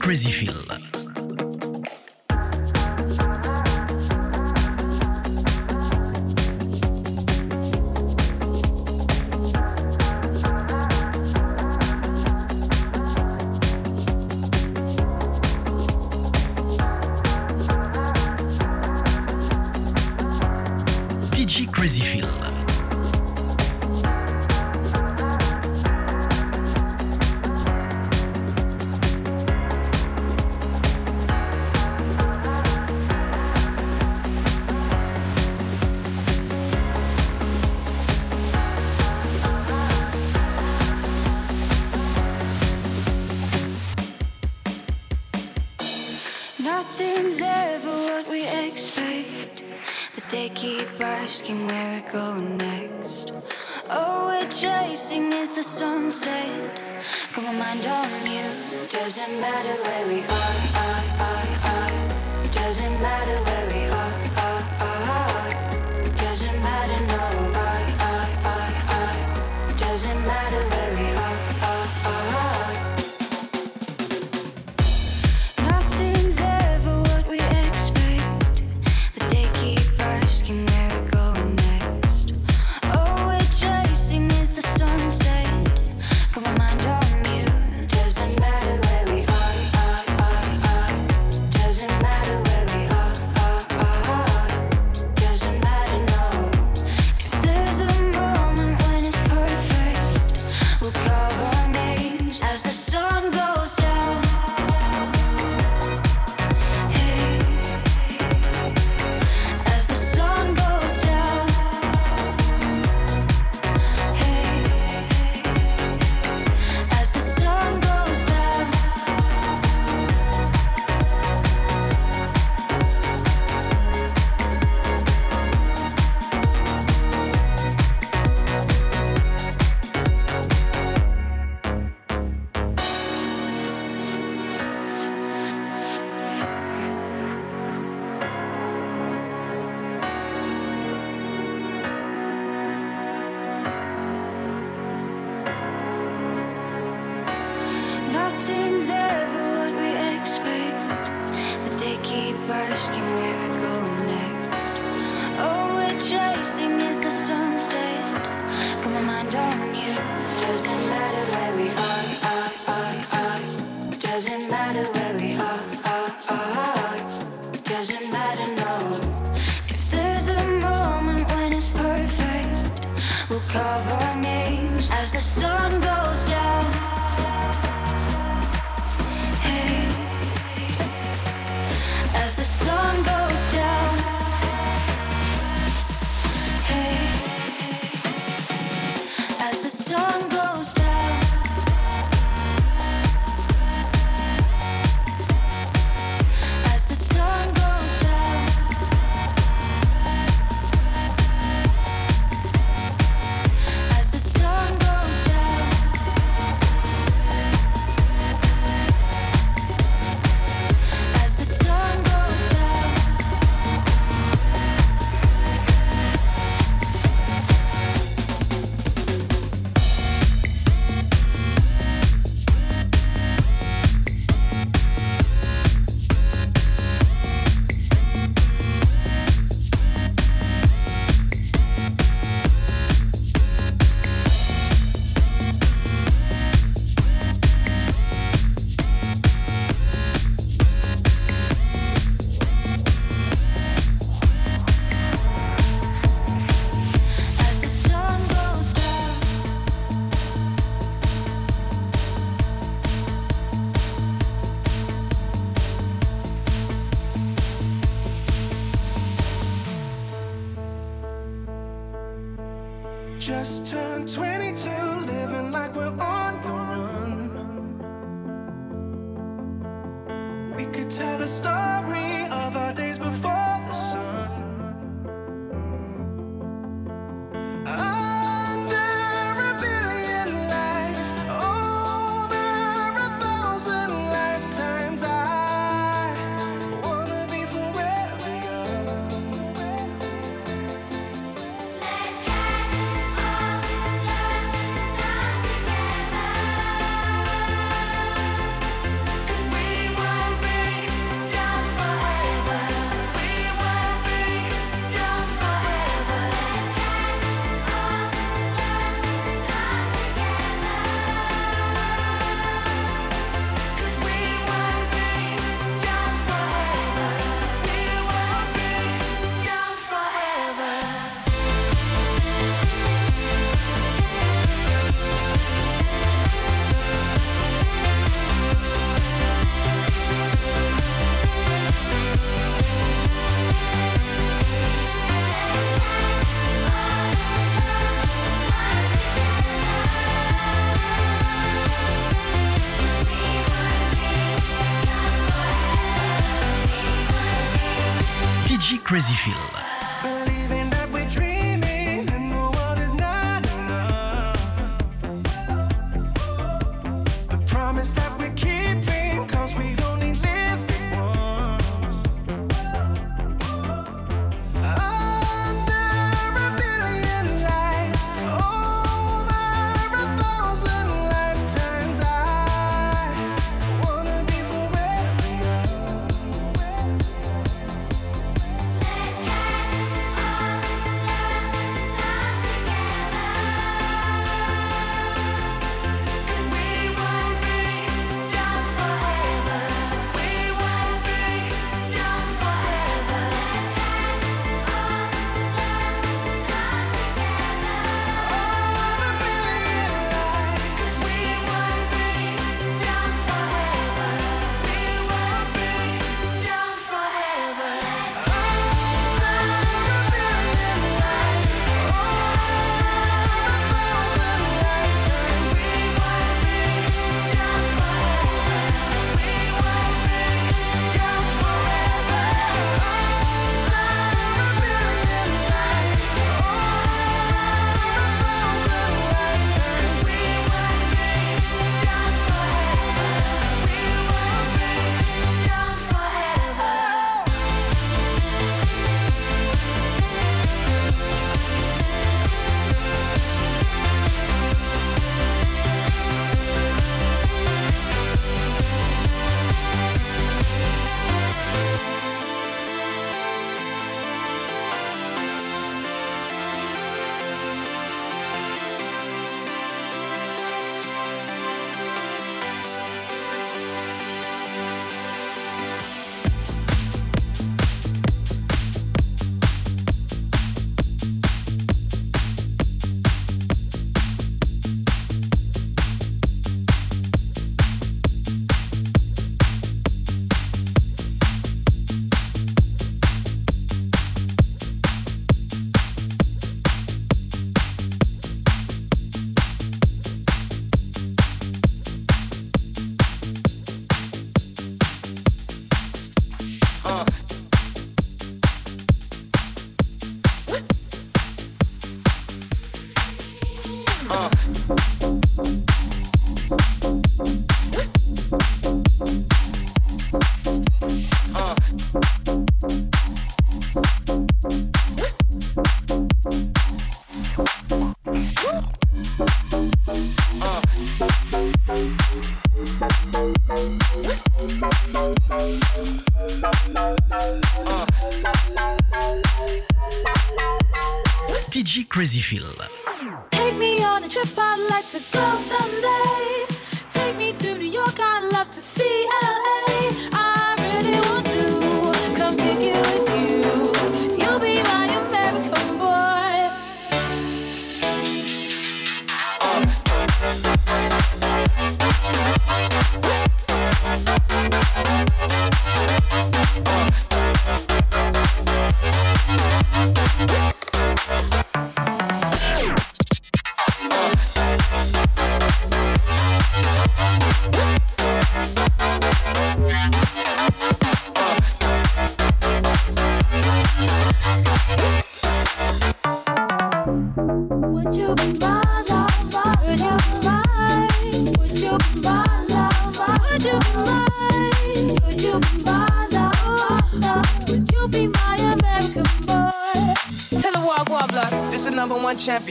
DJ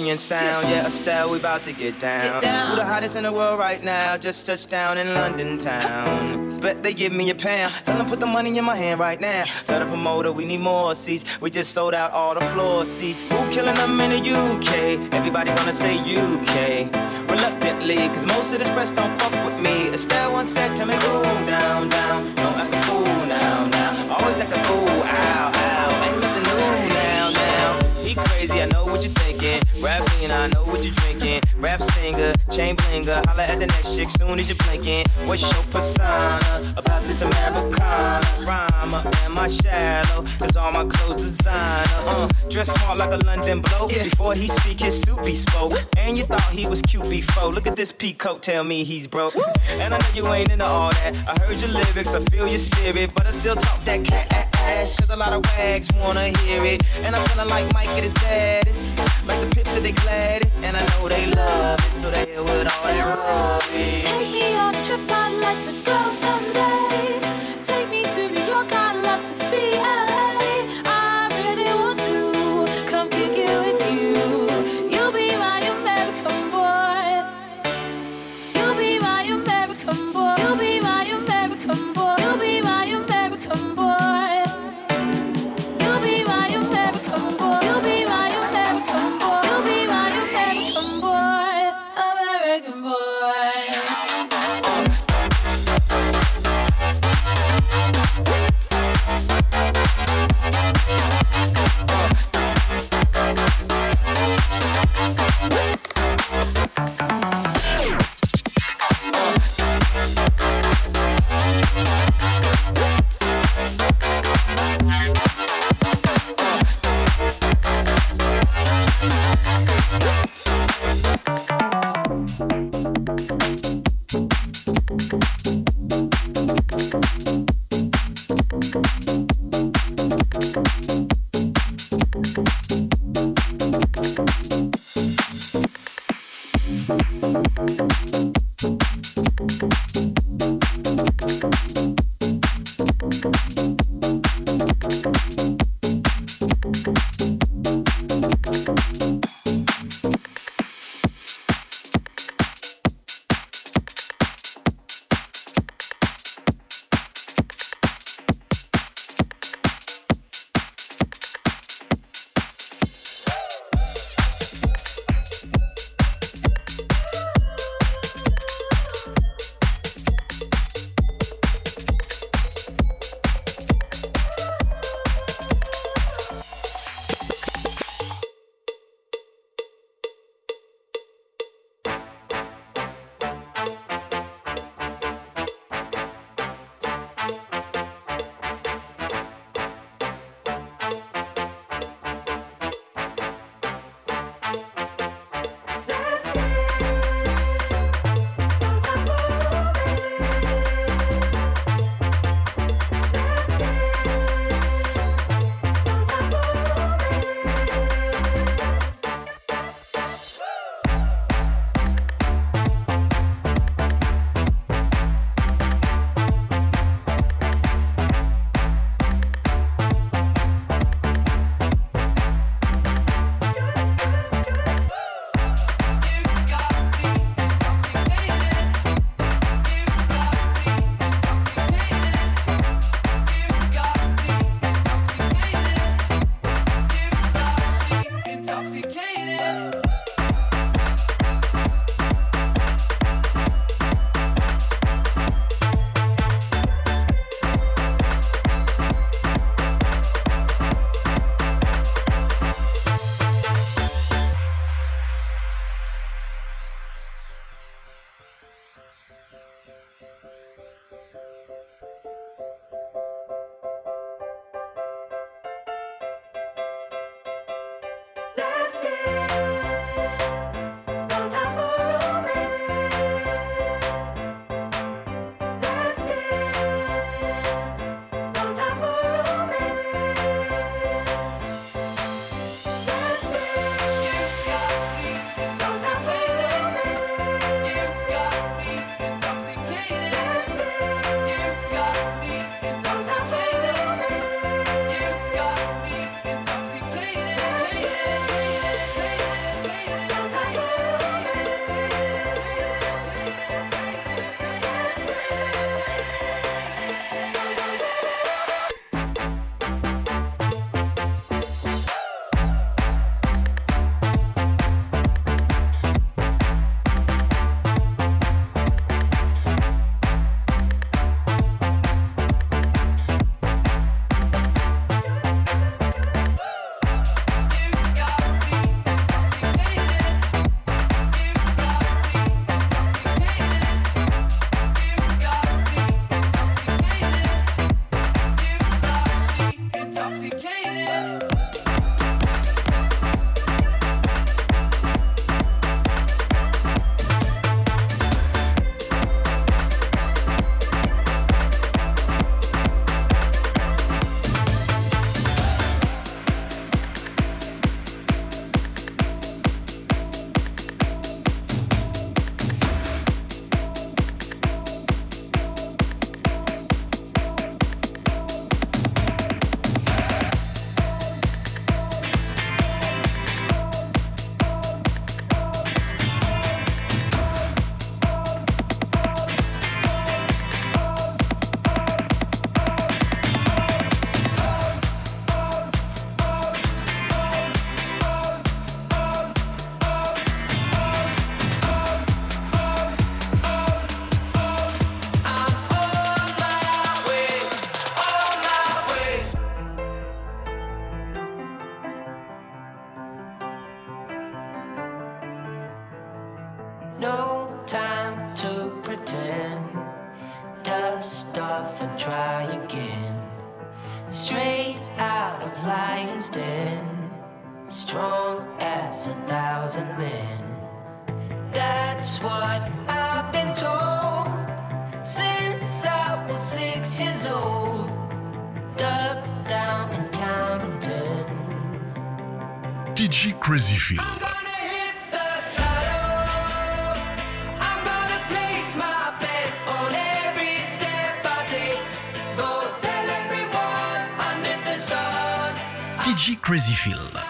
Caribbean sound. Yeah, Estelle, we about to get down. We. Who the hottest in the world right now? Just touched down in London town. Bet they give me a pound. Tell them put the money in my hand right now. Tell the promoter we need more seats. We just sold out all the floor seats. Who killing them in the UK? Everybody gonna say UK. Reluctantly, cause most of this press don't fuck with me. Estelle once said, tell me cool down, down. I know what you drinking. Rap singer, chain blinger. Holla at the next chick soon as you're blinking. What's your persona about this Americana? Rhymer, am I shallow? Cause all my clothes designer. Uh, dress smart like a London bloke. Yeah. Before he speak, his suit spoke. And you thought he was cute before. Look at this peacoat, tell me he's broke. and I know you ain't into all that. I heard your lyrics, I feel your spirit, but I still talk that cat ass. Cause a lot of wags wanna hear it. And I'm feeling like Mike at his baddest. Like the pips of the gladdest. And I know they love it, so they here with all No time to pretend. Dust off and try again. Straight out of Lion's Den. Strong as a thousand men. That's what I've been told since I was six years old. Duck down and counted ten. DJ Crazy Phil. Crazy Feel.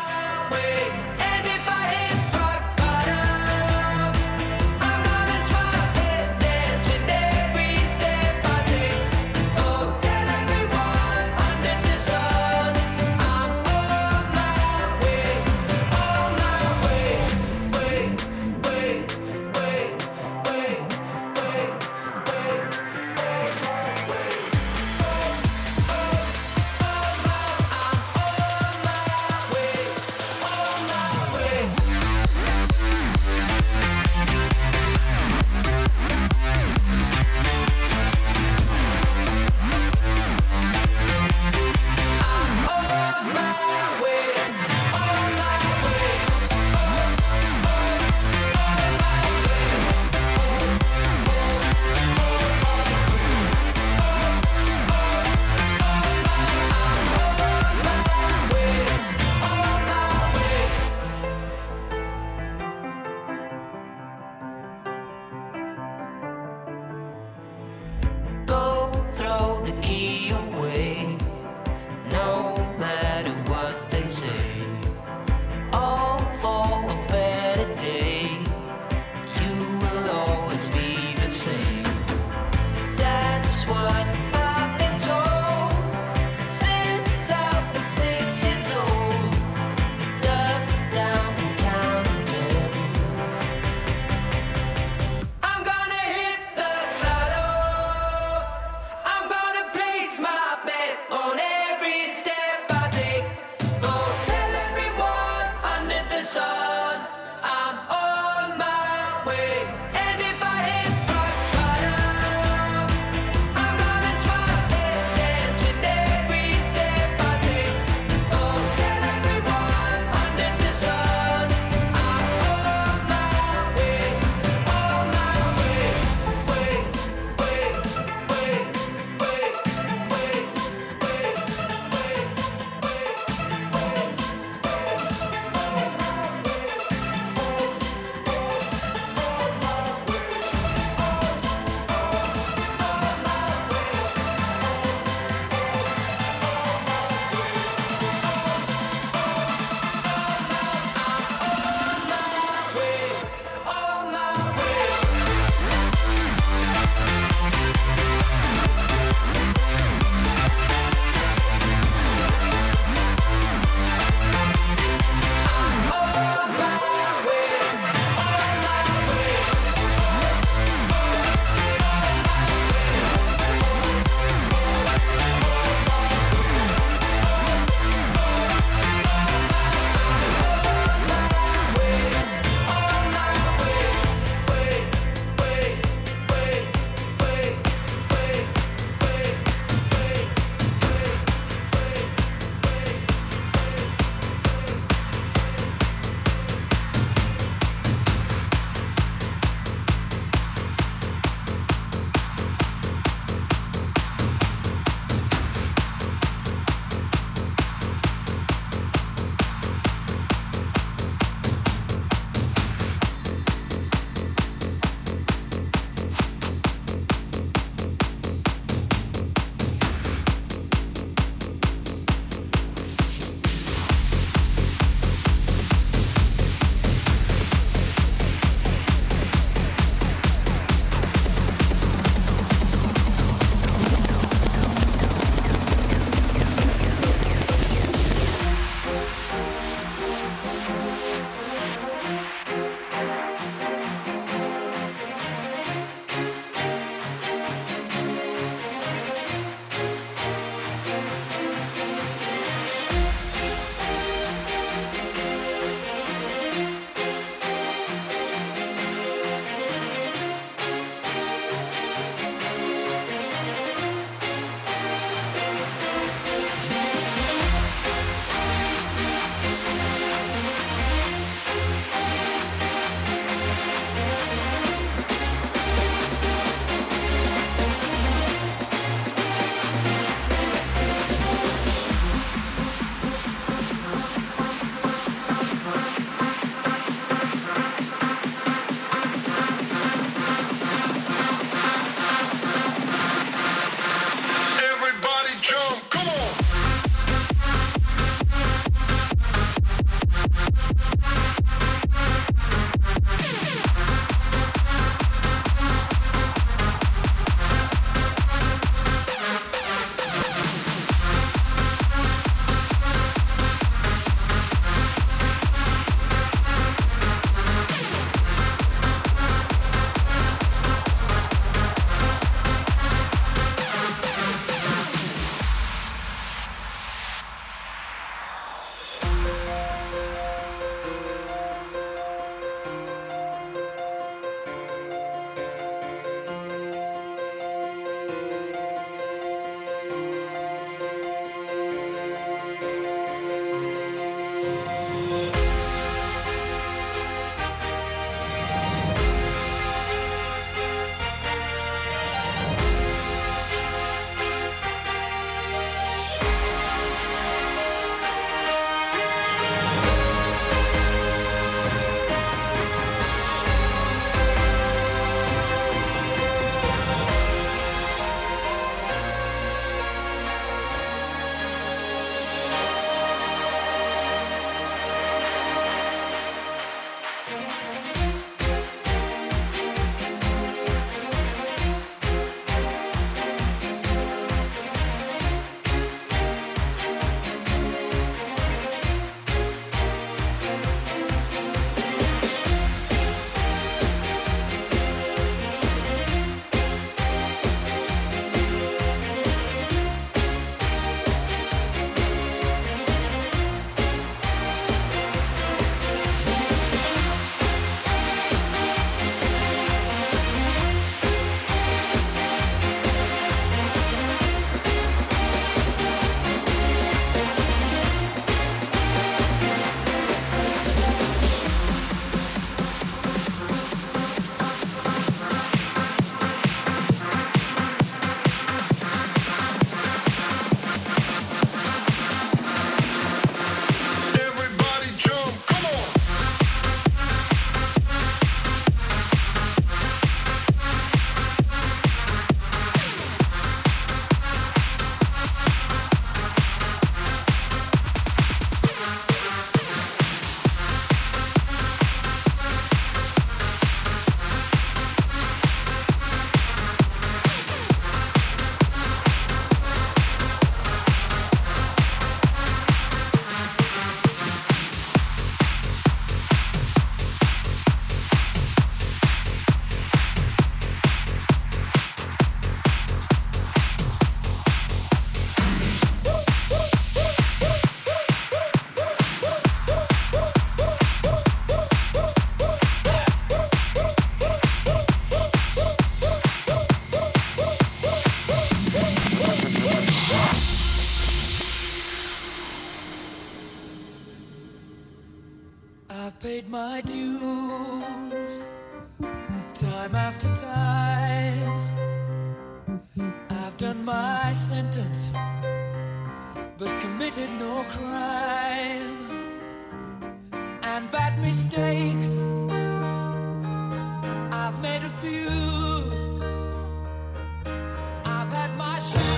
I've had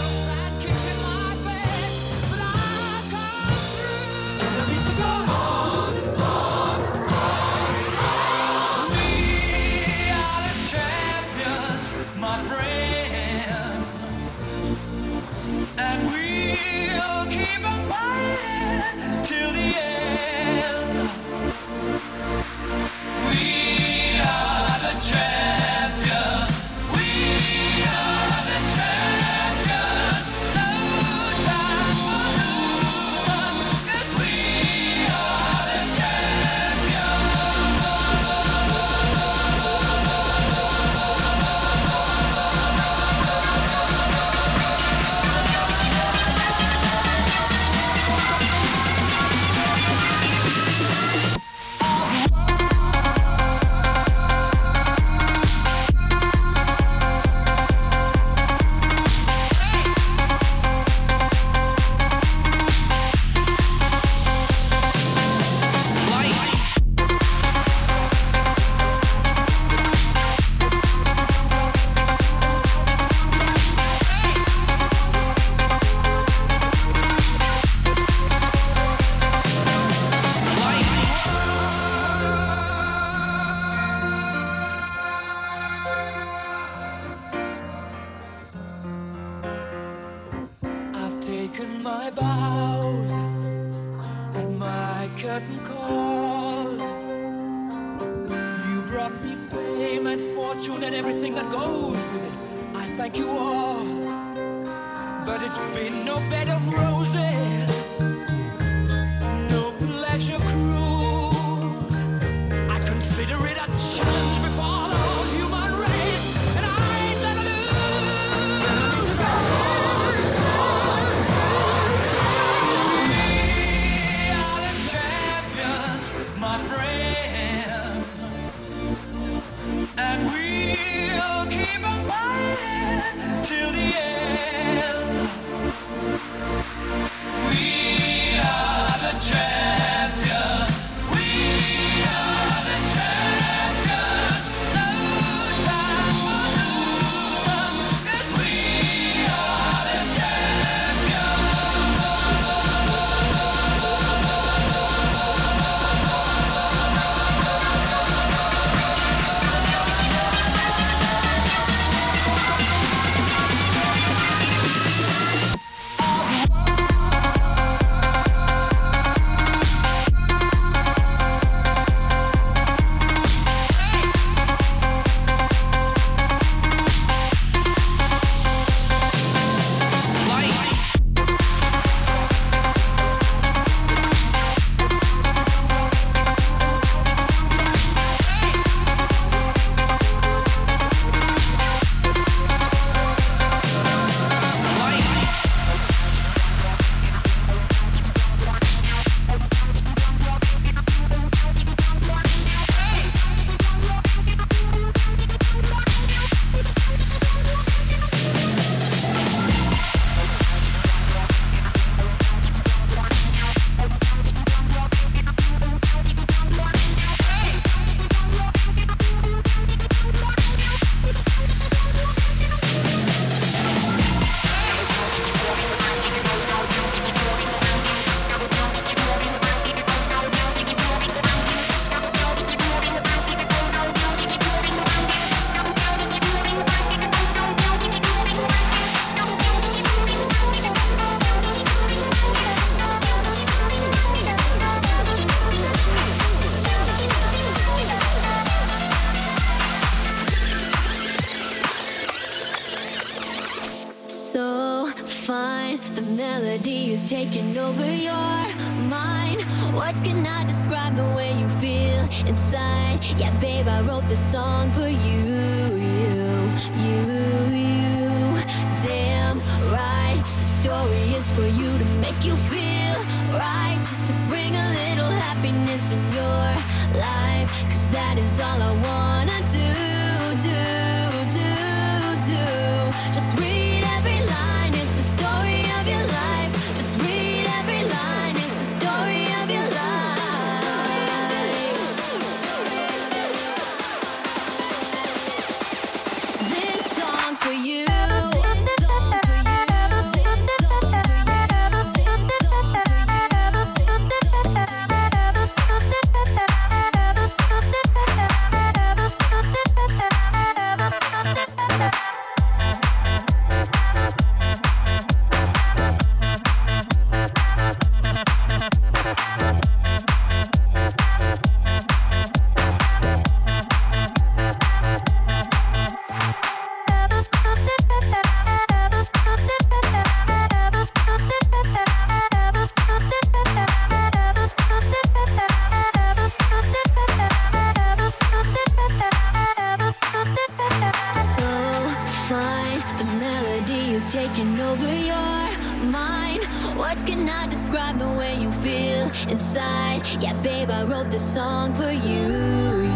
over your mind. Words cannot describe the way you feel inside. Yeah, babe, I wrote this song for you,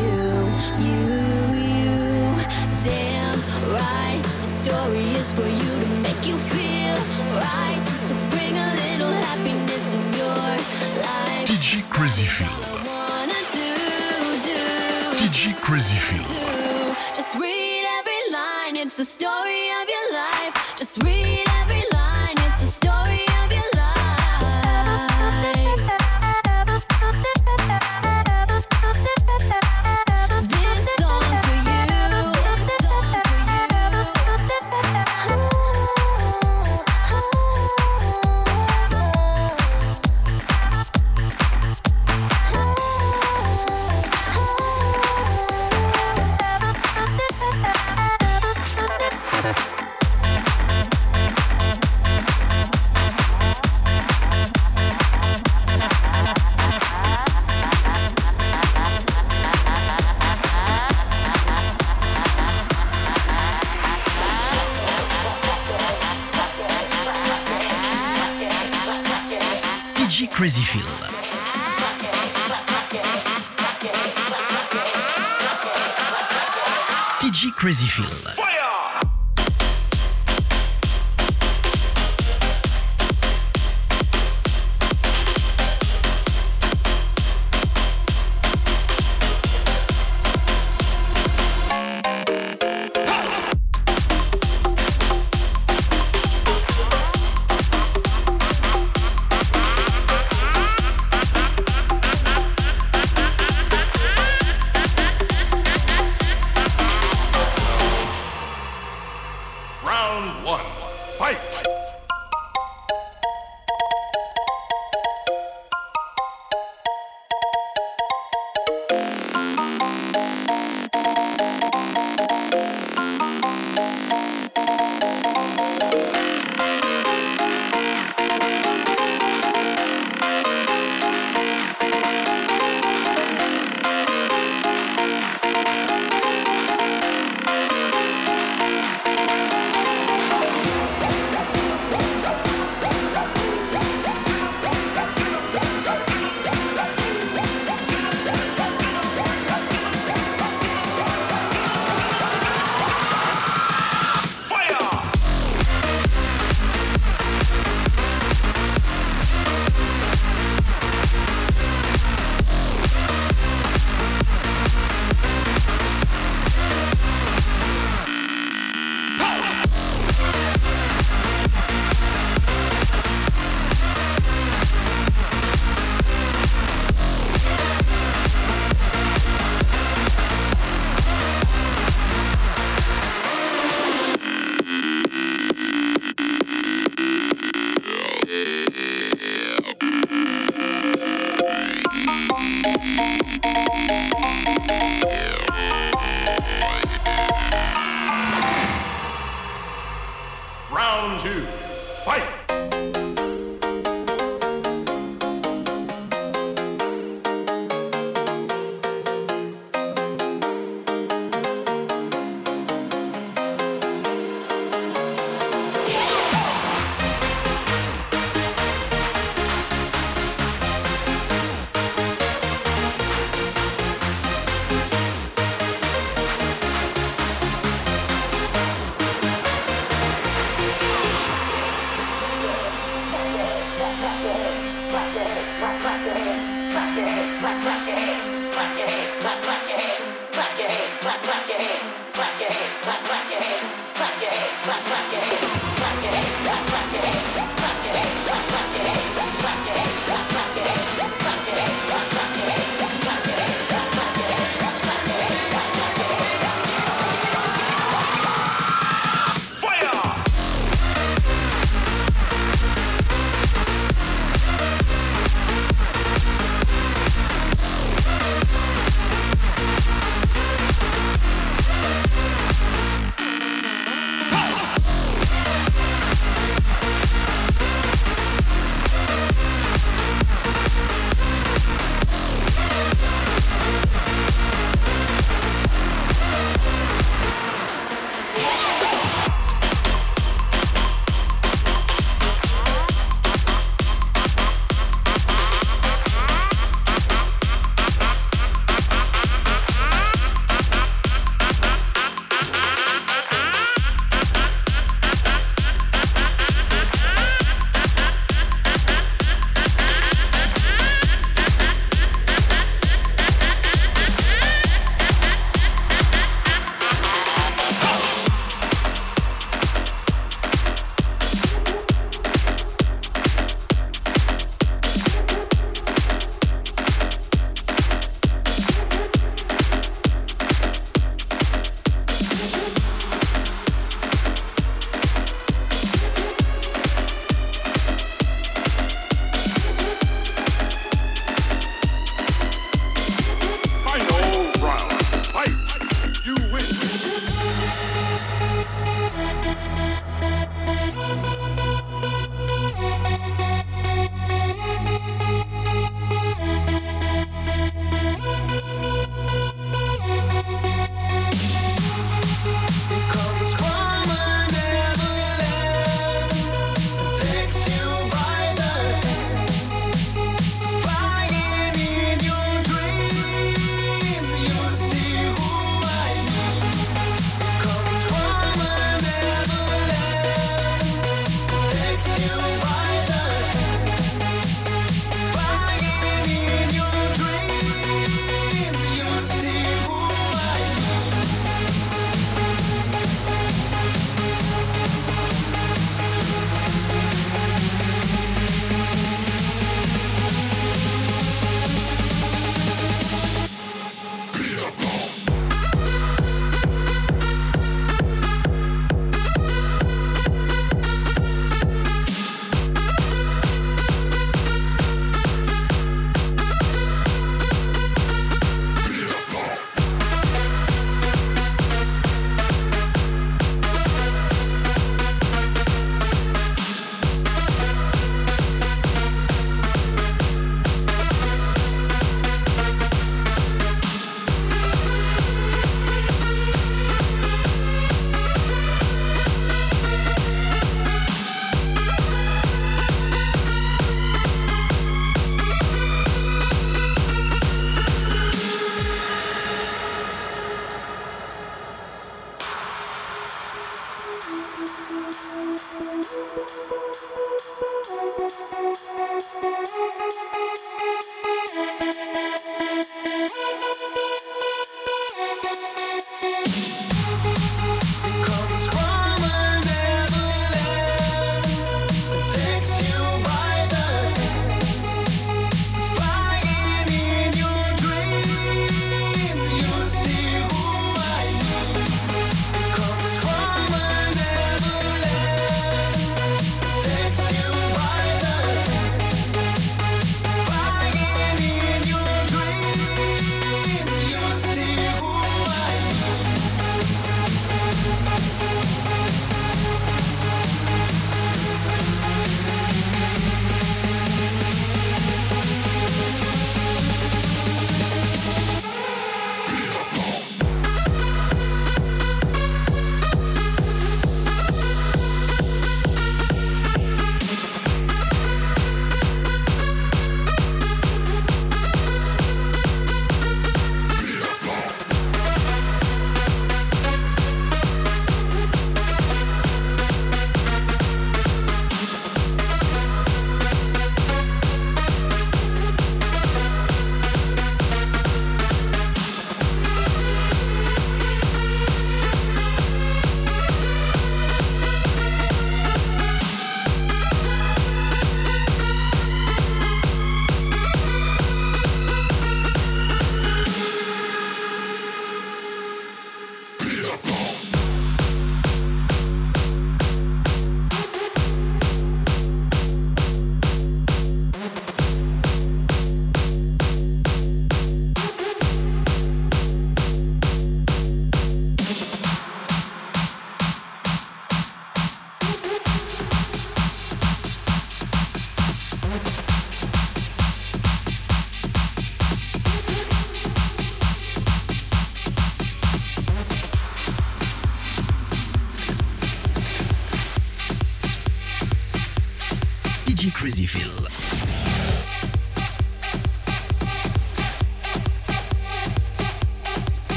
you, you, you. Damn right, the story is for you to make you feel right, just to bring a little happiness in your life. DJ Crazy Phil. Wanna do, do. DJ Crazy. Just read every line, it's the story of your life. Just read Crazy Phil.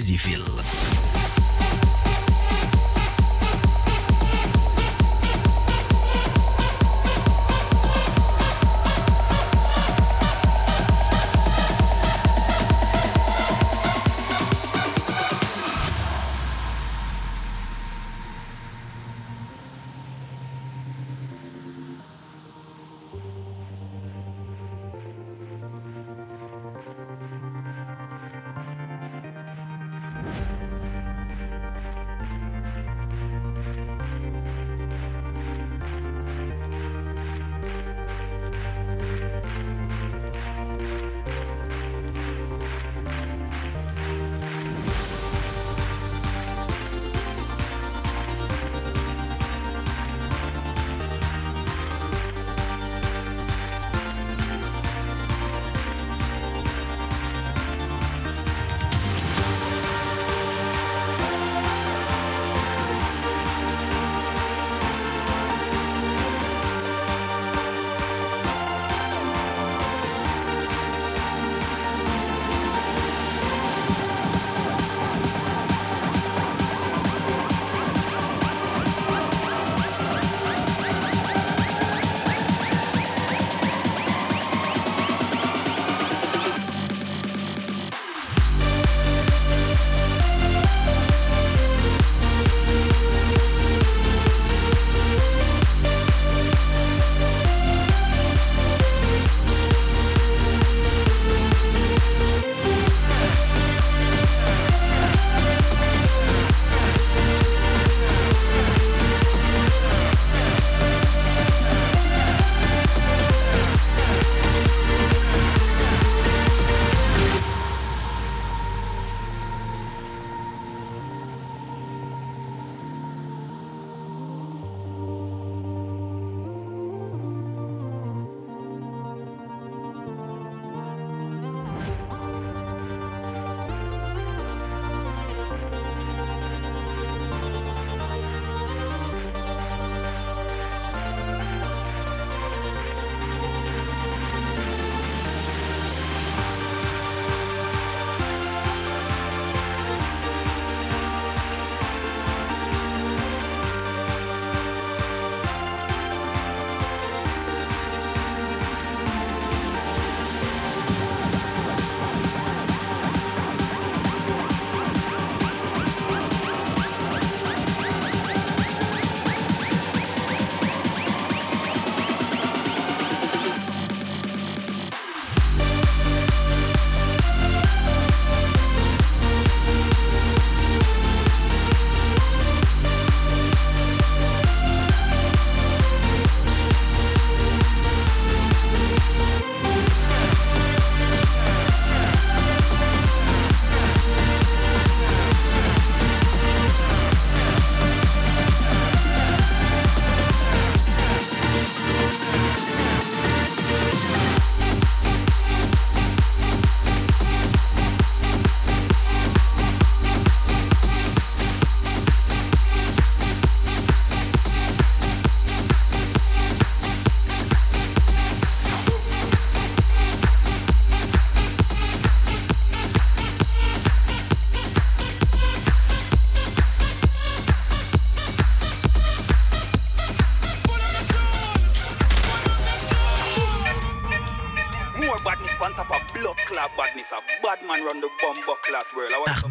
DJ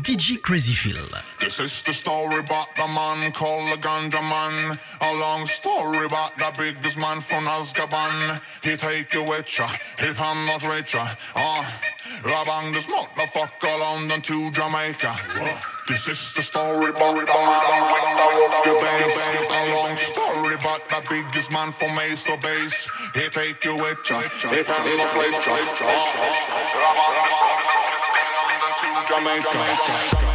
DJ Crazy Phil. This is the story about the man called the Ganja Man. A long story about the biggest man from Azkaban. He take you with ya, he cannot reach ya. Ah, I this motherfucker London to Jamaica. This is the story about the man with the bass. A long story about the biggest man from Mesa Base. He take you with ya, he cannot reach ya. Ah, drumming, drumming, drumming.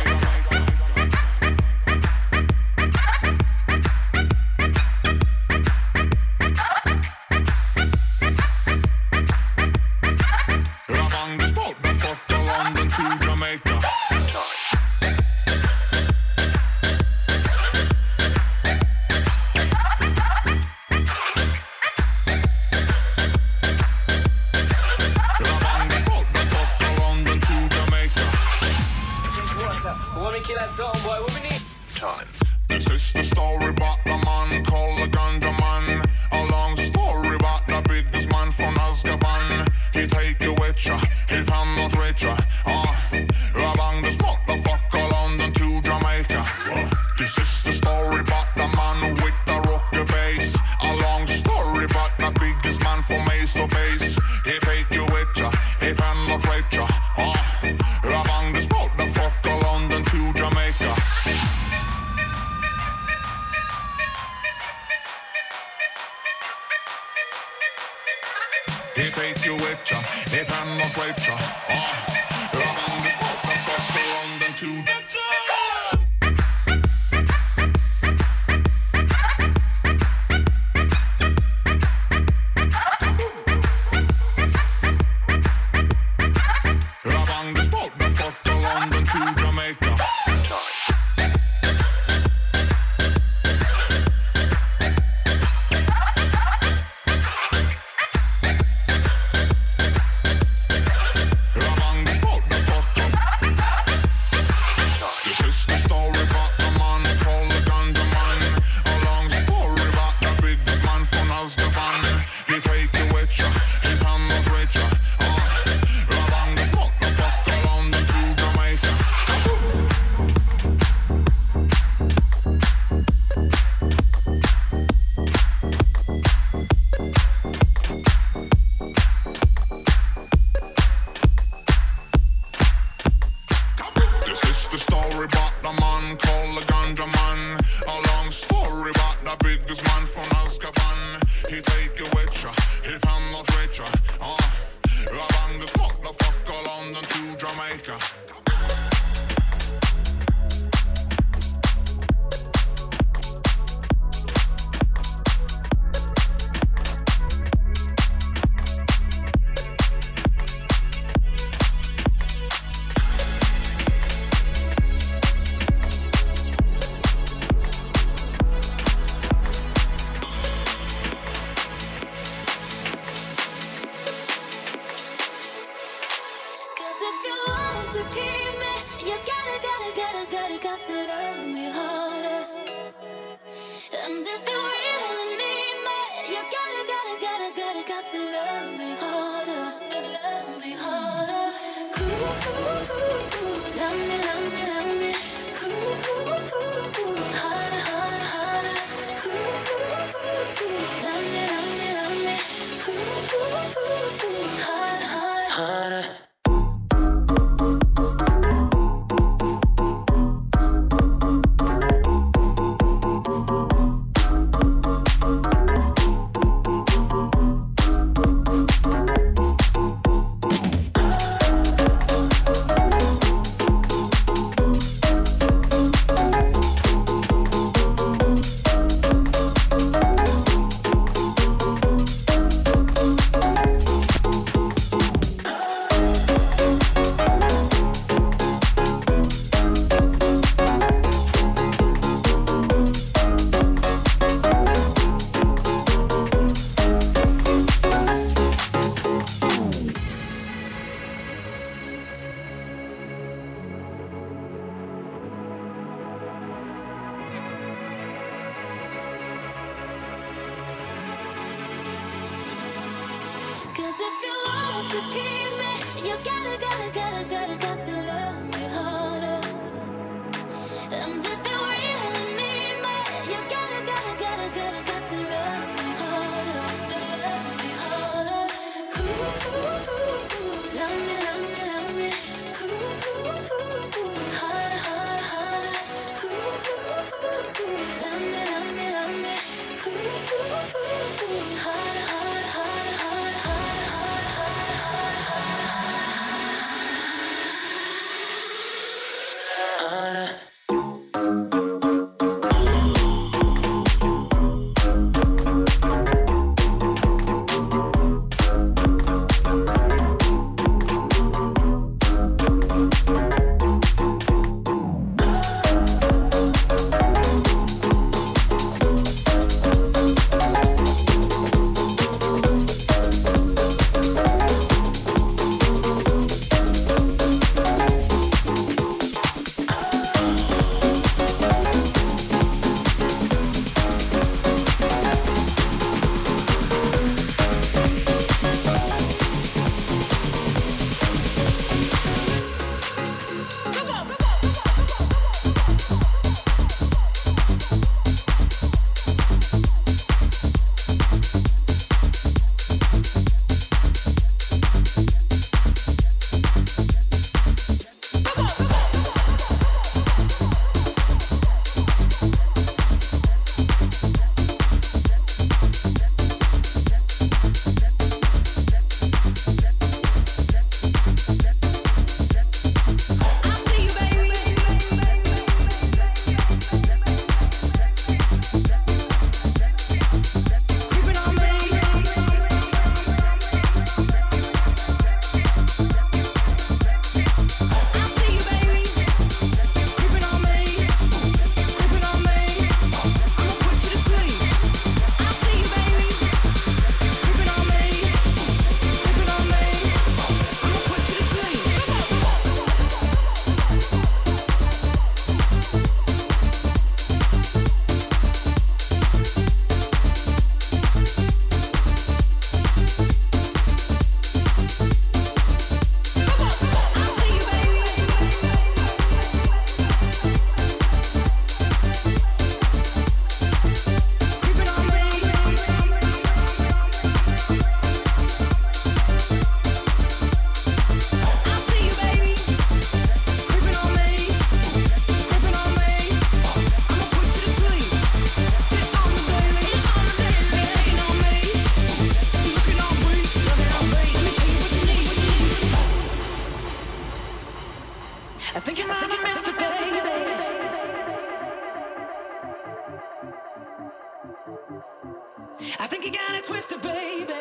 I think you got it twisted, baby.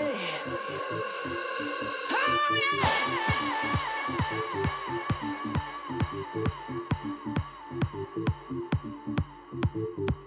Oh, yeah.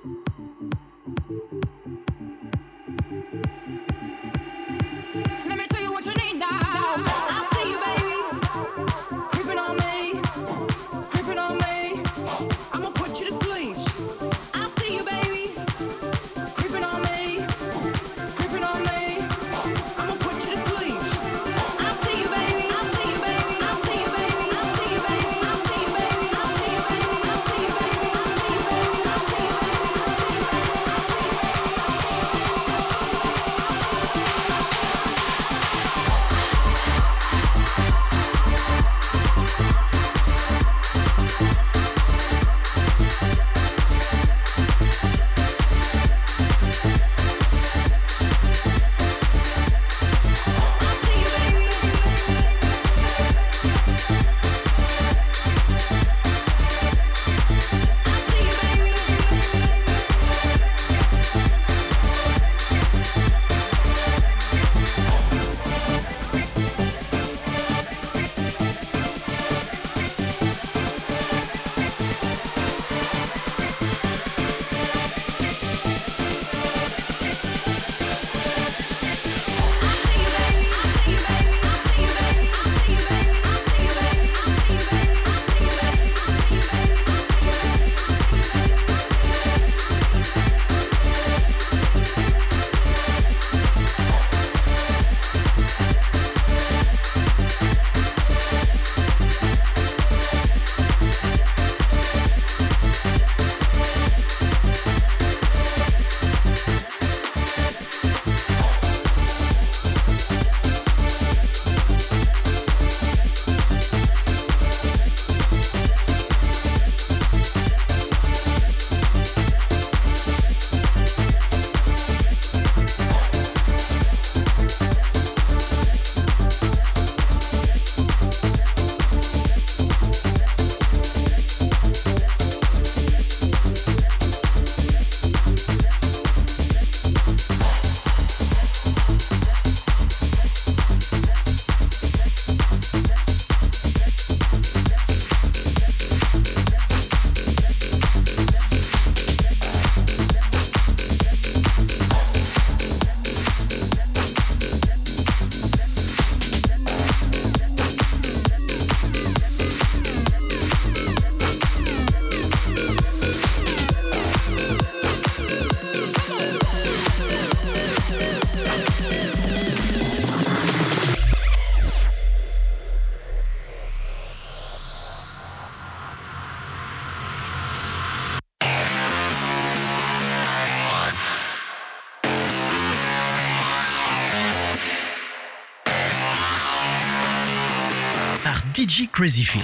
Crazy Phil.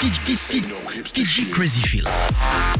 DJ, DJ Crazy Phil.